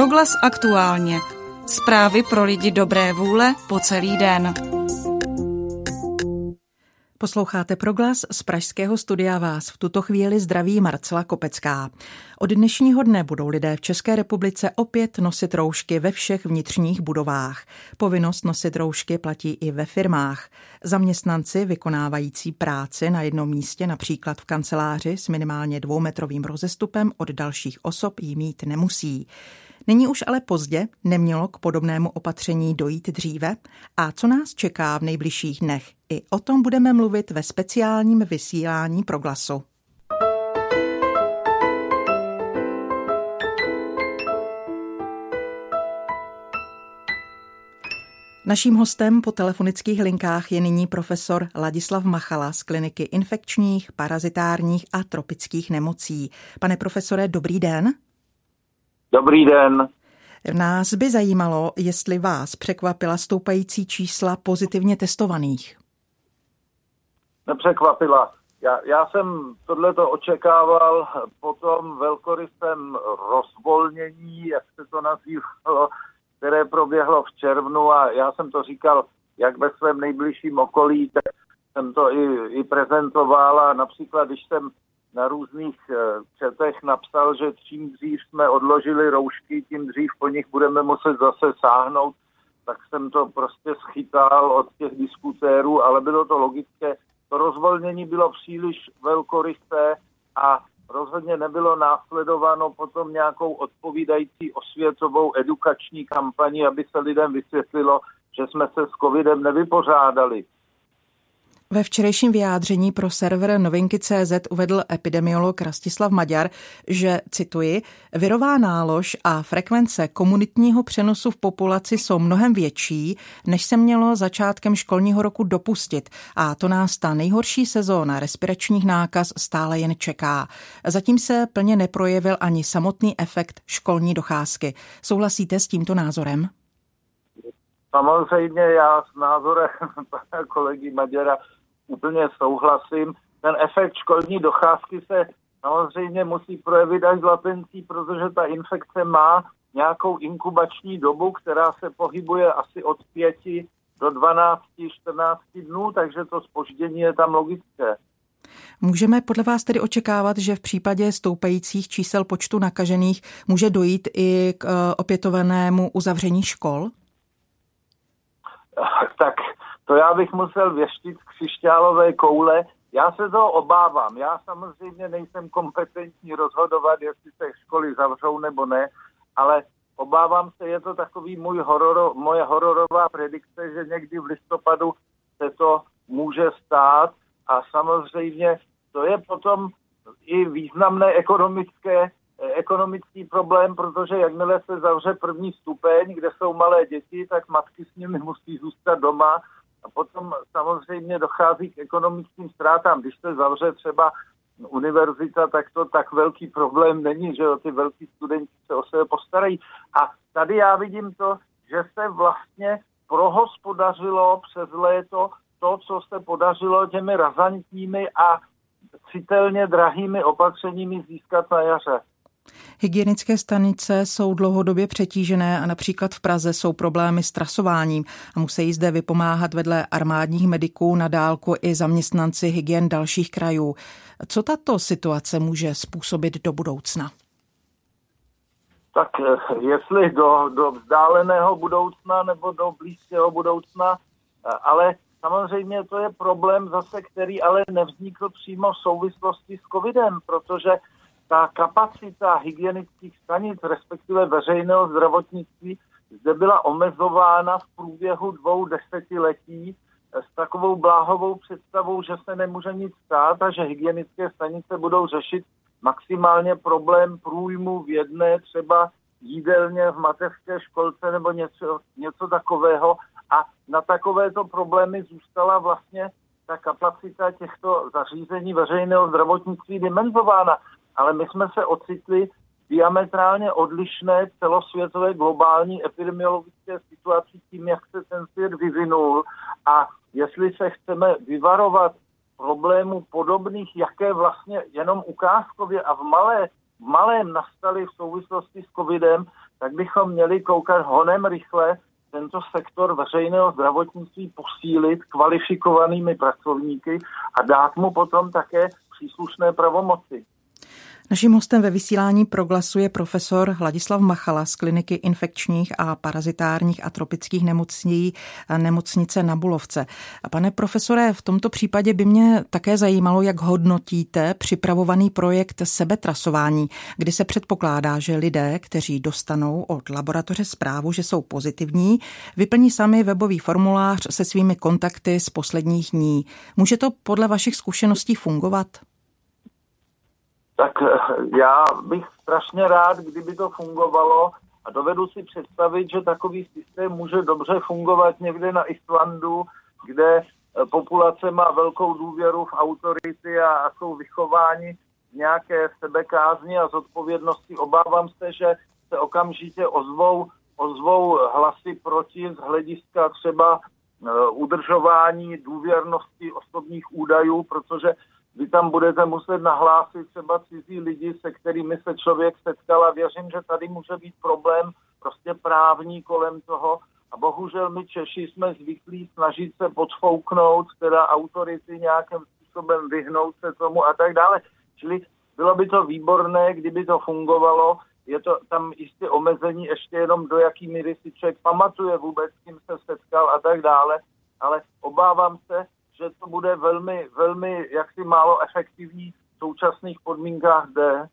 Proglas aktuálně. Zprávy pro lidi dobré vůle po celý den. Posloucháte proglas z Pražského studia vás. V tuto chvíli zdraví Marcela Kopecká. Od dnešního dne budou lidé v České republice opět nosit roušky ve všech vnitřních budovách. Povinnost nosit roušky platí i ve firmách. Zaměstnanci vykonávající práci na jednom místě, například v kanceláři s minimálně dvoumetrovým rozestupem od dalších osob, ji mít nemusí. Není už ale pozdě, nemělo k podobnému opatření dojít dříve? A co nás čeká v nejbližších dnech? I o tom budeme mluvit ve speciálním vysílání proglasu. Naším hostem po telefonických linkách je nyní profesor Ladislav Machala z kliniky infekčních, parazitárních a tropických nemocí. Pane profesore, dobrý den. Dobrý den. Nás by zajímalo, jestli vás překvapila stoupající čísla pozitivně testovaných. Nepřekvapila. Já, já jsem tohleto očekával po tom velkorysém rozvolnění, jak se to nazývalo, které proběhlo v červnu a já jsem to říkal jak ve svém nejbližším okolí, tak jsem to i, i prezentoval a například, když jsem na různých eh, četech napsal, že čím dřív jsme odložili roušky, tím dřív po nich budeme muset zase sáhnout, tak jsem to prostě schytal od těch diskutérů, ale bylo to logické. To rozvolnění bylo příliš velkorysé a rozhodně nebylo následováno potom nějakou odpovídající osvětovou edukační kampaní, aby se lidem vysvětlilo, že jsme se s covidem nevypořádali. Ve včerejším vyjádření pro server Novinky.cz uvedl epidemiolog Rastislav Maďar, že, cituji, virová nálož a frekvence komunitního přenosu v populaci jsou mnohem větší, než se mělo začátkem školního roku dopustit a to nás ta nejhorší sezóna respiračních nákaz stále jen čeká. Zatím se plně neprojevil ani samotný efekt školní docházky. Souhlasíte s tímto názorem? Samozřejmě já s názorem pana kolegy Maděra úplně souhlasím. Ten efekt školní docházky se samozřejmě musí projevit až z latencí, protože ta infekce má nějakou inkubační dobu, která se pohybuje asi od 5 do 12, 14 dnů, takže to spoždění je tam logické. Můžeme podle vás tedy očekávat, že v případě stoupajících čísel počtu nakažených může dojít i k eh, opětovanému uzavření škol? Tak to já bych musel věštit z křišťálové koule. Já se toho obávám. Já samozřejmě nejsem kompetentní rozhodovat, jestli se školy zavřou nebo ne, ale obávám se, je to takový můj horor, moje hororová predikce, že někdy v listopadu se to může stát a samozřejmě to je potom i významné ekonomické, ekonomický problém, protože jakmile se zavře první stupeň, kde jsou malé děti, tak matky s nimi musí zůstat doma a potom samozřejmě dochází k ekonomickým ztrátám. Když se zavře třeba univerzita, tak to tak velký problém není, že ty velký studenti se o sebe postarají. A tady já vidím to, že se vlastně prohospodařilo přes léto to, co se podařilo těmi razantními a citelně drahými opatřeními získat na jaře. Hygienické stanice jsou dlouhodobě přetížené a například v Praze jsou problémy s trasováním a musí zde vypomáhat vedle armádních mediků na dálku i zaměstnanci hygien dalších krajů. Co tato situace může způsobit do budoucna? Tak eh, jestli do, do vzdáleného budoucna nebo do blízkého budoucna, eh, ale samozřejmě to je problém zase, který ale nevznikl přímo v souvislosti s covidem, protože ta kapacita hygienických stanic, respektive veřejného zdravotnictví, zde byla omezována v průběhu dvou desetiletí s takovou bláhovou představou, že se nemůže nic stát a že hygienické stanice budou řešit maximálně problém průjmu v jedné třeba jídelně v mateřské školce nebo něco, něco takového. A na takovéto problémy zůstala vlastně ta kapacita těchto zařízení veřejného zdravotnictví dimenzována ale my jsme se ocitli diametrálně odlišné celosvětové globální epidemiologické situaci tím, jak se ten svět vyvinul a jestli se chceme vyvarovat problémů podobných, jaké vlastně jenom ukázkově a v malé malém nastaly v souvislosti s covidem, tak bychom měli koukat honem rychle tento sektor veřejného zdravotnictví posílit kvalifikovanými pracovníky a dát mu potom také příslušné pravomoci. Naším hostem ve vysílání proglasu je profesor Hladislav Machala z kliniky infekčních a parazitárních a tropických nemocní nemocnice na Bulovce. A pane profesore, v tomto případě by mě také zajímalo, jak hodnotíte připravovaný projekt sebetrasování, kdy se předpokládá, že lidé, kteří dostanou od laboratoře zprávu, že jsou pozitivní, vyplní sami webový formulář se svými kontakty z posledních dní. Může to podle vašich zkušeností fungovat? Tak eh, já bych strašně rád, kdyby to fungovalo a dovedu si představit, že takový systém může dobře fungovat někde na Islandu, kde eh, populace má velkou důvěru v autority a, jsou vychováni nějaké sebekázni a zodpovědnosti. Obávám se, že se okamžitě ozvou, ozvou hlasy proti z hlediska třeba uh, udržování důvěrnosti osobních údajů, protože vy tam budete muset nahlásit třeba cizí lidi, se kterými se člověk setkal a věřím, že tady může být problém prostě právní kolem toho. A bohužel my Češi jsme zvyklí snažit se podfouknout, teda autority nějakým způsobem vyhnout se tomu a tak dále. Čili bylo by to výborné, kdyby to fungovalo. Je to tam jistě omezení ještě jenom do jaký míry si člověk pamatuje vůbec, s kým se setkal a tak dále. Ale obávám se, že to bude velmi, velmi jaksi málo efektivní v současných podmínkách zde.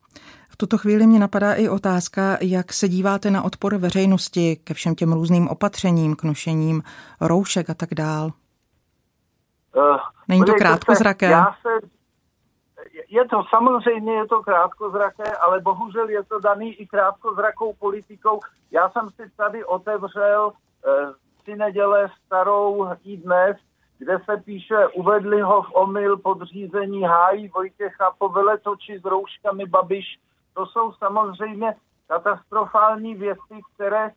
V tuto chvíli mě napadá i otázka, jak se díváte na odpor veřejnosti ke všem těm různým opatřením, k nošením roušek a tak dál. Uh, Není to krátkozraké? Já se, je to samozřejmě, je to krátkozraké, ale bohužel je to daný i krátkozrakou politikou. Já jsem si tady otevřel uh, si neděle starou i dnes kde se píše, uvedli ho v omyl podřízení hájí Vojtěcha po veletoči s rouškami Babiš. To jsou samozřejmě katastrofální věci, které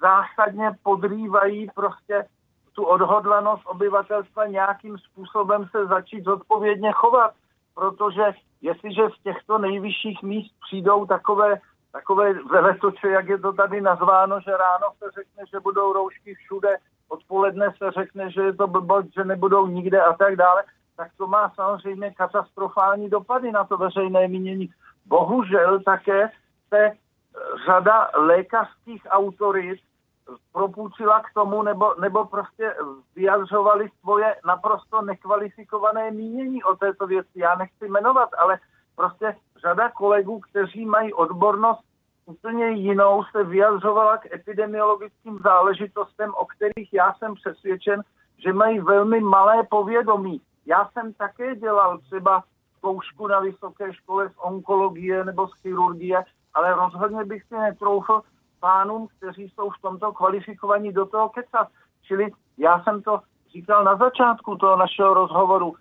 zásadně podrývají prostě tu odhodlanost obyvatelstva nějakým způsobem se začít zodpovědně chovat. Protože jestliže z těchto nejvyšších míst přijdou takové, takové veletoče, jak je to tady nazváno, že ráno se řekne, že budou roušky všude, odpoledne se řekne, že je to blbost, že nebudou nikde a tak dále, tak to má samozřejmě katastrofální dopady na to veřejné mínění. Bohužel také se eh, řada lékařských autorit propůjčila k tomu, nebo, nebo prostě vyjadřovali svoje naprosto nekvalifikované mínění o této věci. Já nechci jmenovat, ale prostě řada kolegů, kteří mají odbornost úplně jinou se vyjadřovala k epidemiologickým záležitostem, o kterých já jsem přesvědčen, že mají velmi malé povědomí. Já jsem také dělal třeba zkoušku na vysoké škole z onkologie nebo z chirurgie, ale rozhodně bych si netroufl pánům, kteří jsou v tomto kvalifikovaní do toho kecat. Čili já jsem to říkal na začátku toho našeho rozhovoru.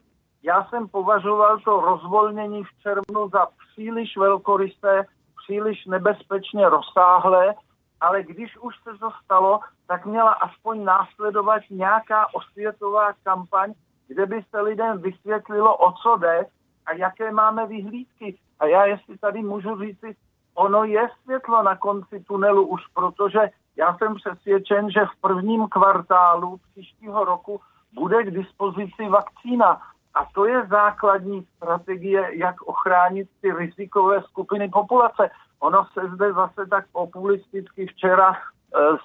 Já jsem považoval to rozvolnění v červnu za příliš velkorysé, příliš nebezpečně rozsáhlé, ale když už se to stalo, tak měla aspoň následovat nějaká osvětová kampaň, kde by se lidem vysvětlilo, o co jde a jaké máme vyhlídky. A já, jestli tady můžu říct, ono je světlo na konci tunelu už, protože já jsem přesvědčen, že v prvním kvartálu příštího roku bude k dispozici vakcína. A to je základní strategie, jak ochránit ty rizikové skupiny populace. Ono se zde zase tak populisticky včera e,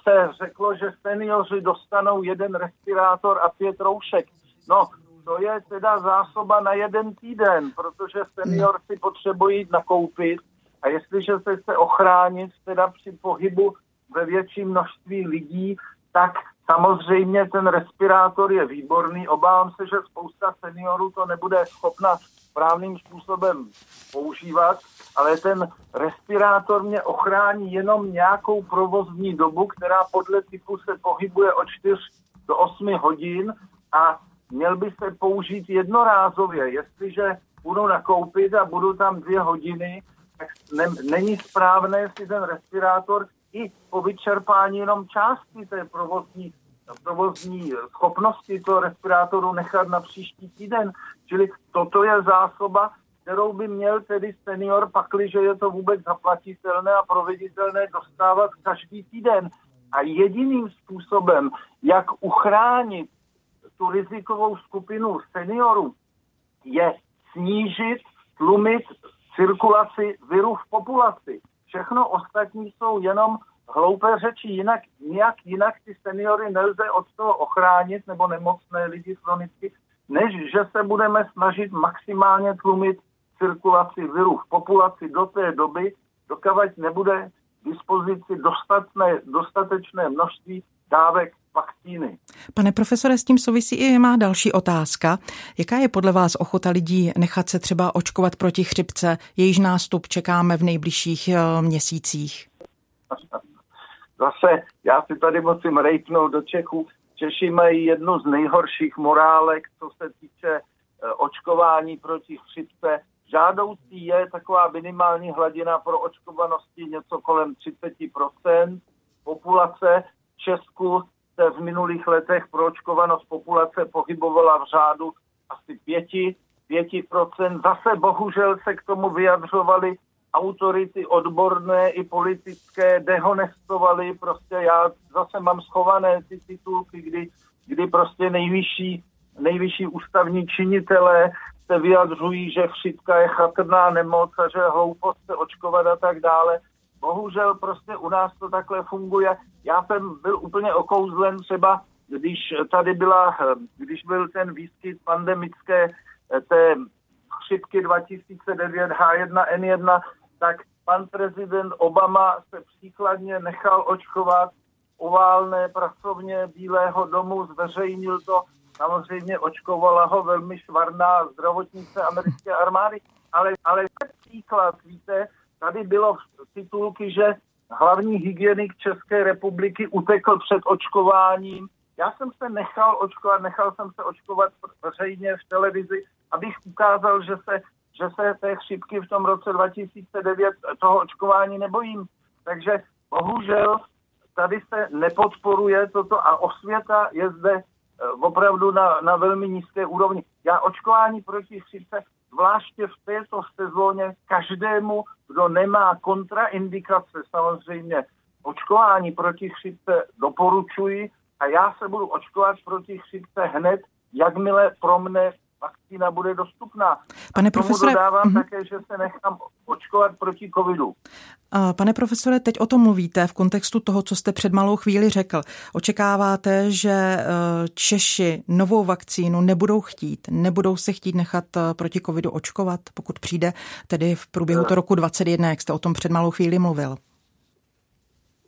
se řeklo, že seniori dostanou jeden respirátor a pět roušek. No, to je teda zásoba na jeden týden, protože senior si potřebují nakoupit a jestliže se chce ochránit teda při pohybu ve větším množství lidí, tak samozřejmě ten respirátor je výborný. Obávám se, že spousta seniorů to nebude schopna správným způsobem používat, ale ten respirátor mě ochrání jenom nějakou provozní dobu, která podle typu se pohybuje od 4 do 8 hodin a měl by se použít jednorázově. Jestliže budu nakoupit a budu tam dvě hodiny, tak ne, není správné si ten respirátor i po vyčerpání jenom části té provozní, provozní schopnosti toho respirátoru nechat na příští týden. Čili toto je zásoba, kterou by měl tedy senior, pakliže je to vůbec zaplatitelné a proveditelné, dostávat každý týden. A jediným způsobem, jak uchránit tu rizikovou skupinu seniorů, je snížit, tlumit cirkulaci viru v populaci. Všechno ostatní jsou jenom hloupé řeči, jinak, nijak jinak ty seniory nelze od toho ochránit, nebo nemocné lidi chronicky, než že se budeme snažit maximálně tlumit cirkulaci viru v populaci do té doby, dokavať nebude k dispozici dostatné, dostatečné množství dávek vakcíny. Pane profesore, s tím souvisí i má další otázka. Jaká je podle vás ochota lidí nechat se třeba očkovat proti chřipce, jejíž nástup čekáme v nejbližších eh, měsících? Zase já si tady musím rejtnout do Čechů. Češi mají jednu z nejhorších morálek, co se týče eh, očkování proti chřipce. Žádoucí je taková minimální hladina pro očkovanosti něco kolem 30% populace. V Česku se v minulých letech proočkovanost populace pohybovala v řádu asi 5, 5%. Zase bohužel se k tomu vyjadřovali autority odborné i politické, dehonestovali, prostě já zase mám schované ty titulky, kdy, kdy prostě nejvyšší, nejvyšší ústavní činitelé se vyjadřují, že chřipka je chatrná nemoc a že hloupost se očkovat a tak dále. Bohužel prostě u nás to takhle funguje. Já jsem byl úplně okouzlen třeba, když tady byla, když byl ten výskyt pandemické té chřipky 2009 H1N1, tak pan prezident Obama se příkladně nechal očkovat oválné pracovně Bílého domu, zveřejnil to, samozřejmě očkovala ho velmi švarná zdravotnice americké armády, ale, ale příklad, víte, tady bylo titulky, že hlavní hygienik České republiky utekl před očkováním. Já jsem se nechal očkovat, nechal jsem se očkovat veřejně v televizi, abych ukázal, že se, že se té chřipky v tom roce 2009 toho očkování nebojím. Takže bohužel tady se nepodporuje toto a osvěta je zde eh, opravdu na, na velmi nízké úrovni. Já očkování proti chřipce zvláště v této sezóně každému, kdo nemá kontraindikace samozřejmě očkování proti chřipce doporučuji a já se budu očkovat proti chřipce hned, jakmile pro mne vakcína bude dostupná. Pane profesore, dodávám uh-huh. také, že se nechám očkovat proti covidu. Pane profesore, teď o tom mluvíte v kontextu toho, co jste před malou chvíli řekl. Očekáváte, že e, Češi novou vakcínu nebudou chtít, nebudou se chtít nechat e, proti covidu očkovat, pokud přijde tedy v průběhu toho roku 2021, jak jste o tom před malou chvíli mluvil?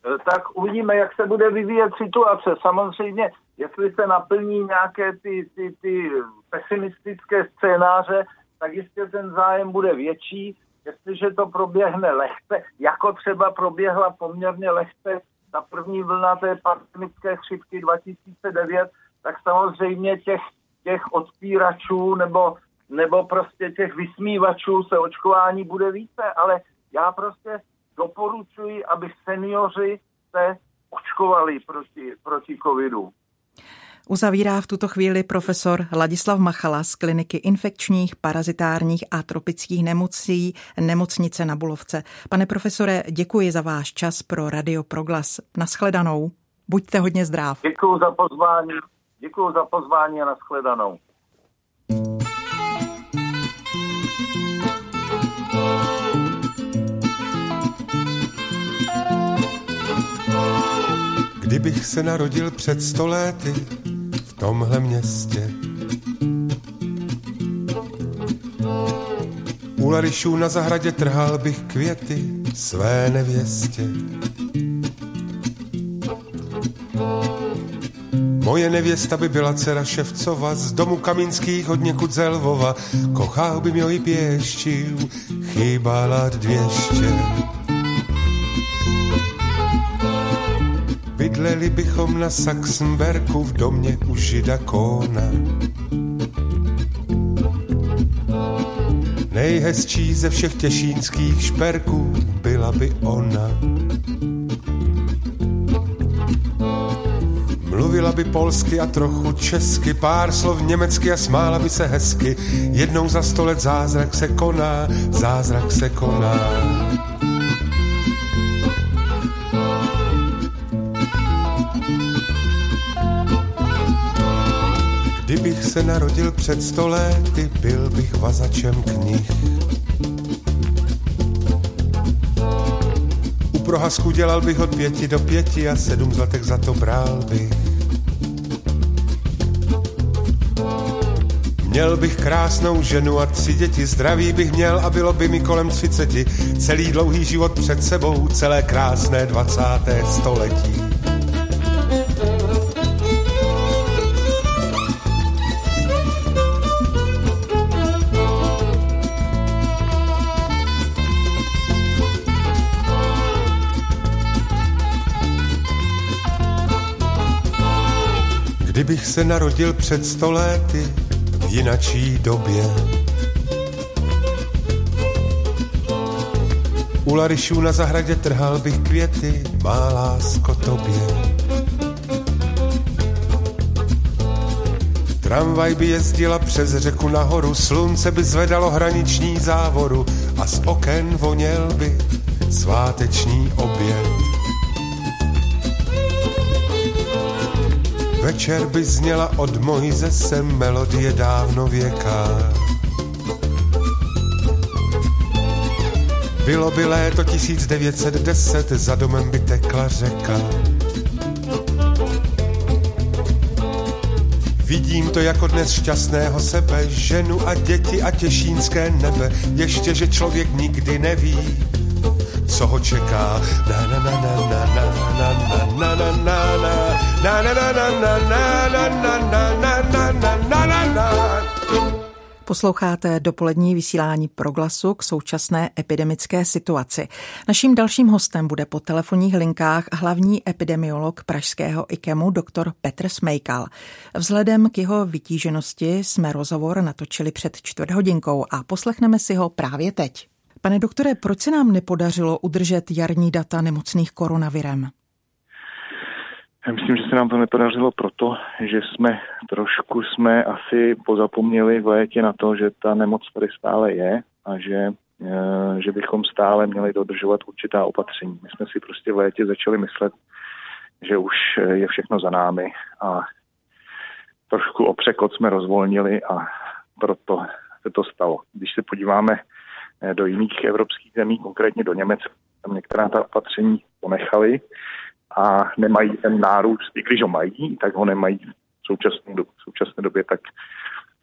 Tak uvidíme, jak se bude vyvíjet situace. Samozřejmě, jestli se naplní nějaké ty, ty, ty pesimistické scénáře, tak jistě ten zájem bude větší jestliže to proběhne lehce, jako třeba proběhla poměrně lehce ta první vlna té pandemické chřipky 2009, tak samozřejmě těch, těch odpíračů nebo, nebo prostě těch vysmívačů se očkování bude více, ale já prostě doporučuji, aby seniori se očkovali proti, proti covidu. Uzavírá v tuto chvíli profesor Ladislav Machala z kliniky infekčních, parazitárních a tropických nemocí nemocnice na Bulovce. Pane profesore, děkuji za váš čas pro Radio Proglas. Naschledanou. Buďte hodně zdrav. Děkuji za pozvání. Děkuji za pozvání a naschledanou. Kdybych se narodil před stoléty v tomhle městě, u Larišů na zahradě trhal bych květy své nevěstě. Moje nevěsta by byla dcera Ševcova z domu Kamínských od někud Zelvova. Kochal by mě i pěštil, chýbala dvěště. Bydleli bychom na Saxenberku v domě u Žida Kóna. Nejhezčí ze všech těšínských šperků byla by ona. mluvila by polsky a trochu česky, pár slov německy a smála by se hezky. Jednou za sto let zázrak se koná, zázrak se koná. Se narodil před sto lety, byl bych vazačem knih. U prohasku dělal bych od pěti do pěti a sedm zlatek za to bral bych. Měl bych krásnou ženu a tři děti, zdraví bych měl a bylo by mi kolem třiceti. Celý dlouhý život před sebou, celé krásné dvacáté století. Kdybych se narodil před sto lety v jinačí době. U Larišů na zahradě trhal bych květy, má lásko tobě. Tramvaj by jezdila přes řeku nahoru, slunce by zvedalo hraniční závoru a z oken voněl by sváteční oběd. Večer by zněla od Mojzese melodie dávno věká. Bylo by léto 1910, za domem by tekla řeka. Vidím to jako dnes šťastného sebe, ženu a děti a těšínské nebe. Ještě, že člověk nikdy neví, co ho čeká. Na na na na na na na na na na na na na na na na na na na na Posloucháte dopolední vysílání proglasu k současné epidemické situaci. Naším dalším hostem bude po telefonních linkách hlavní epidemiolog pražského IKEMu doktor Petr Smejkal. Vzhledem k jeho vytíženosti jsme rozhovor natočili před čtvrt hodinkou a poslechneme si ho právě teď. Pane doktore, proč se nám nepodařilo udržet jarní data nemocných koronavirem? Já myslím, že se nám to nepodařilo proto, že jsme trošku jsme asi pozapomněli v létě na to, že ta nemoc tady stále je a že, eh, že bychom stále měli dodržovat určitá opatření. My jsme si prostě v létě začali myslet, že už je všechno za námi a trošku opřekot jsme rozvolnili a proto se to stalo. Když se podíváme Eh, do jiných evropských zemí, konkrétně do Německa. Tam některá ta opatření ponechali a nemají ten nárůst, i když ho mají, tak ho nemají v současné, době, v současné době tak,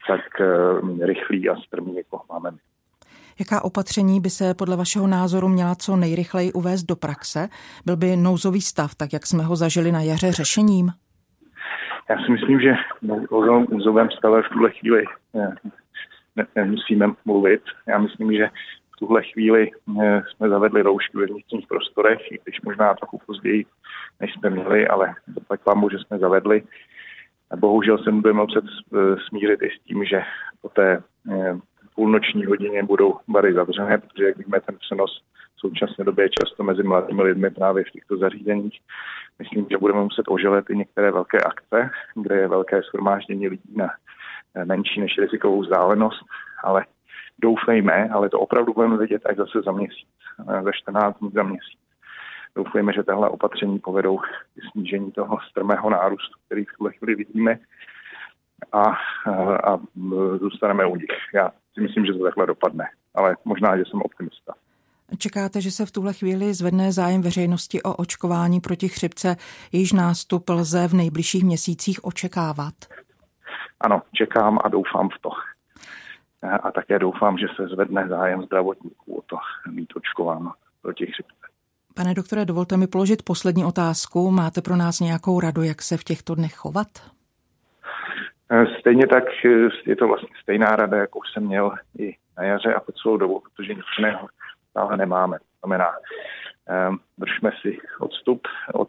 tak uh, rychlý a strmý, jako máme my. Jaká opatření by se podle vašeho názoru měla co nejrychleji uvést do praxe? Byl by nouzový stav, tak jak jsme ho zažili na jaře, řešením? Já si myslím, že o nouzovém stave v tuhle chvíli nemusíme mluvit. Já myslím, že v tuhle chvíli eh, jsme zavedli roušky ve vnitřních prostorech, i když možná trochu později, než jsme měli, ale tak vám že jsme zavedli. Bohužel se budeme muset eh, smířit i s tím, že po té eh, půlnoční hodině budou bary zavřené, protože jak víme, ten přenos v současné době je často mezi mladými lidmi právě v těchto zařízeních. Myslím, že budeme muset oželet i některé velké akce, kde je velké shromáždění lidí na menší než rizikovou vzdálenost, ale doufejme, ale to opravdu budeme vidět až zase za měsíc, za 14 dní za měsíc. Doufejme, že tahle opatření povedou k snížení toho strmého nárůstu, který v tuhle chvíli vidíme a, a zůstaneme u nich. Já si myslím, že to takhle dopadne, ale možná, že jsem optimista. Čekáte, že se v tuhle chvíli zvedne zájem veřejnosti o očkování proti chřipce, jejíž nástup lze v nejbližších měsících očekávat? Ano, čekám a doufám v to. A také doufám, že se zvedne zájem zdravotníků o to mít očkováno proti chřipce. Pane doktore, dovolte mi položit poslední otázku. Máte pro nás nějakou radu, jak se v těchto dnech chovat? Stejně tak je to vlastně stejná rada, jakou jsem měl i na jaře a po celou dobu, protože nic jiného stále nemáme. To znamená, držme si odstup od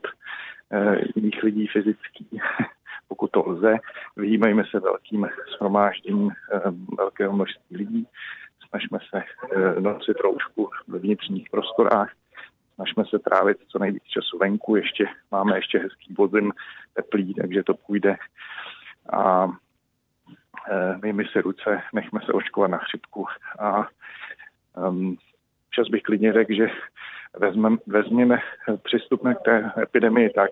eh, jiných lidí fyzický, pokud to lze. Vyjímejme se velkým shromážděním eh, velkého množství lidí. Snažme se eh, nosit roušku ve vnitřních prostorách. snažíme se trávit co nejvíc času venku, ještě máme ještě hezký podzim, teplý, takže to půjde. A e, myjmy si ruce, nechme se očkovat na chřipku a um, čas bych klidně řekl, že vezmeme, vezměme přistupme k té epidemii tak,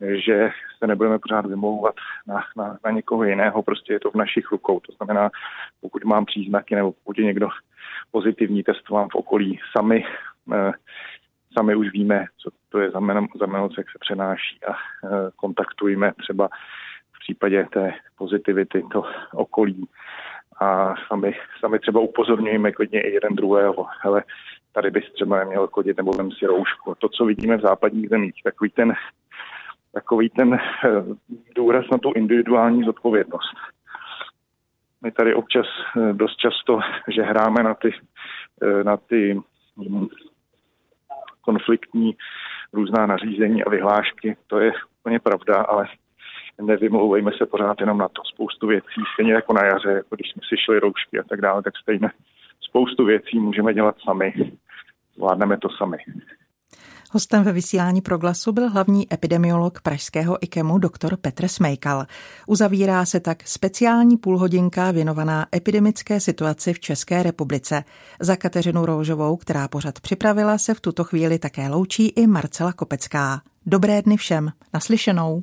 že se nebudeme pořád vymlouvat na, na, na někoho jiného, prostě je to v našich rukou. To znamená, pokud mám příznaky nebo pokud je někdo pozitivní, testován v okolí sami, eh, sami už víme, co to je za, men, za jak se přenáší a eh, kontaktujeme třeba v případě té pozitivity to okolí a sami, sami třeba upozorňujeme klidně i jeden druhého, ale tady bys třeba neměl chodit nebo vem si roušku. To, co vidíme v západních zemích, takový ten takový ten eh, důraz na tu individuální zodpovědnost. My tady občas eh, dost často, že hráme na ty, eh, na ty hm, konfliktní různá nařízení a vyhlášky, to je úplně pravda, ale nevymlouvejme se pořád jenom na to. Spoustu věcí, stejně jako na jaře, jako když jsme si šli roušky a tak dále, tak stejně spoustu věcí můžeme dělat sami. Zvládneme to sami. Hostem ve vysílání proglasu byl hlavní epidemiolog pražského IKEMu dr. Petr Smejkal. Uzavírá se tak speciální půlhodinka věnovaná epidemické situaci v České republice. Za Kateřinu Roužovou, která pořad připravila, se v tuto chvíli také loučí i Marcela Kopecká. Dobré dny všem, naslyšenou.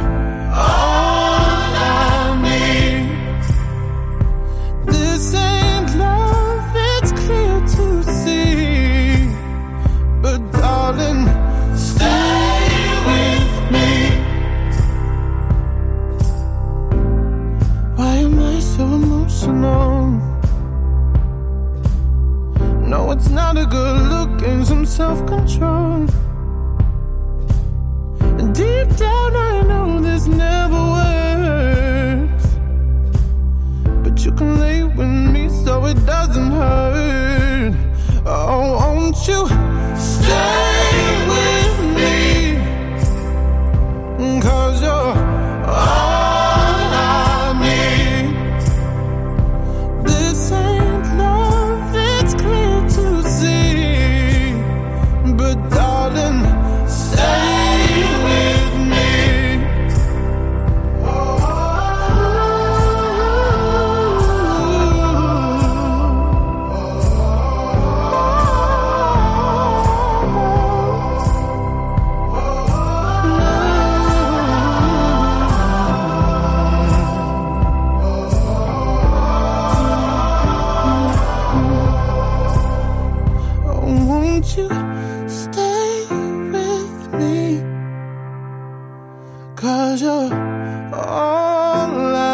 self-control. Deep down i know this never works. But you can lay with me so it doesn't hurt. Cause you're all I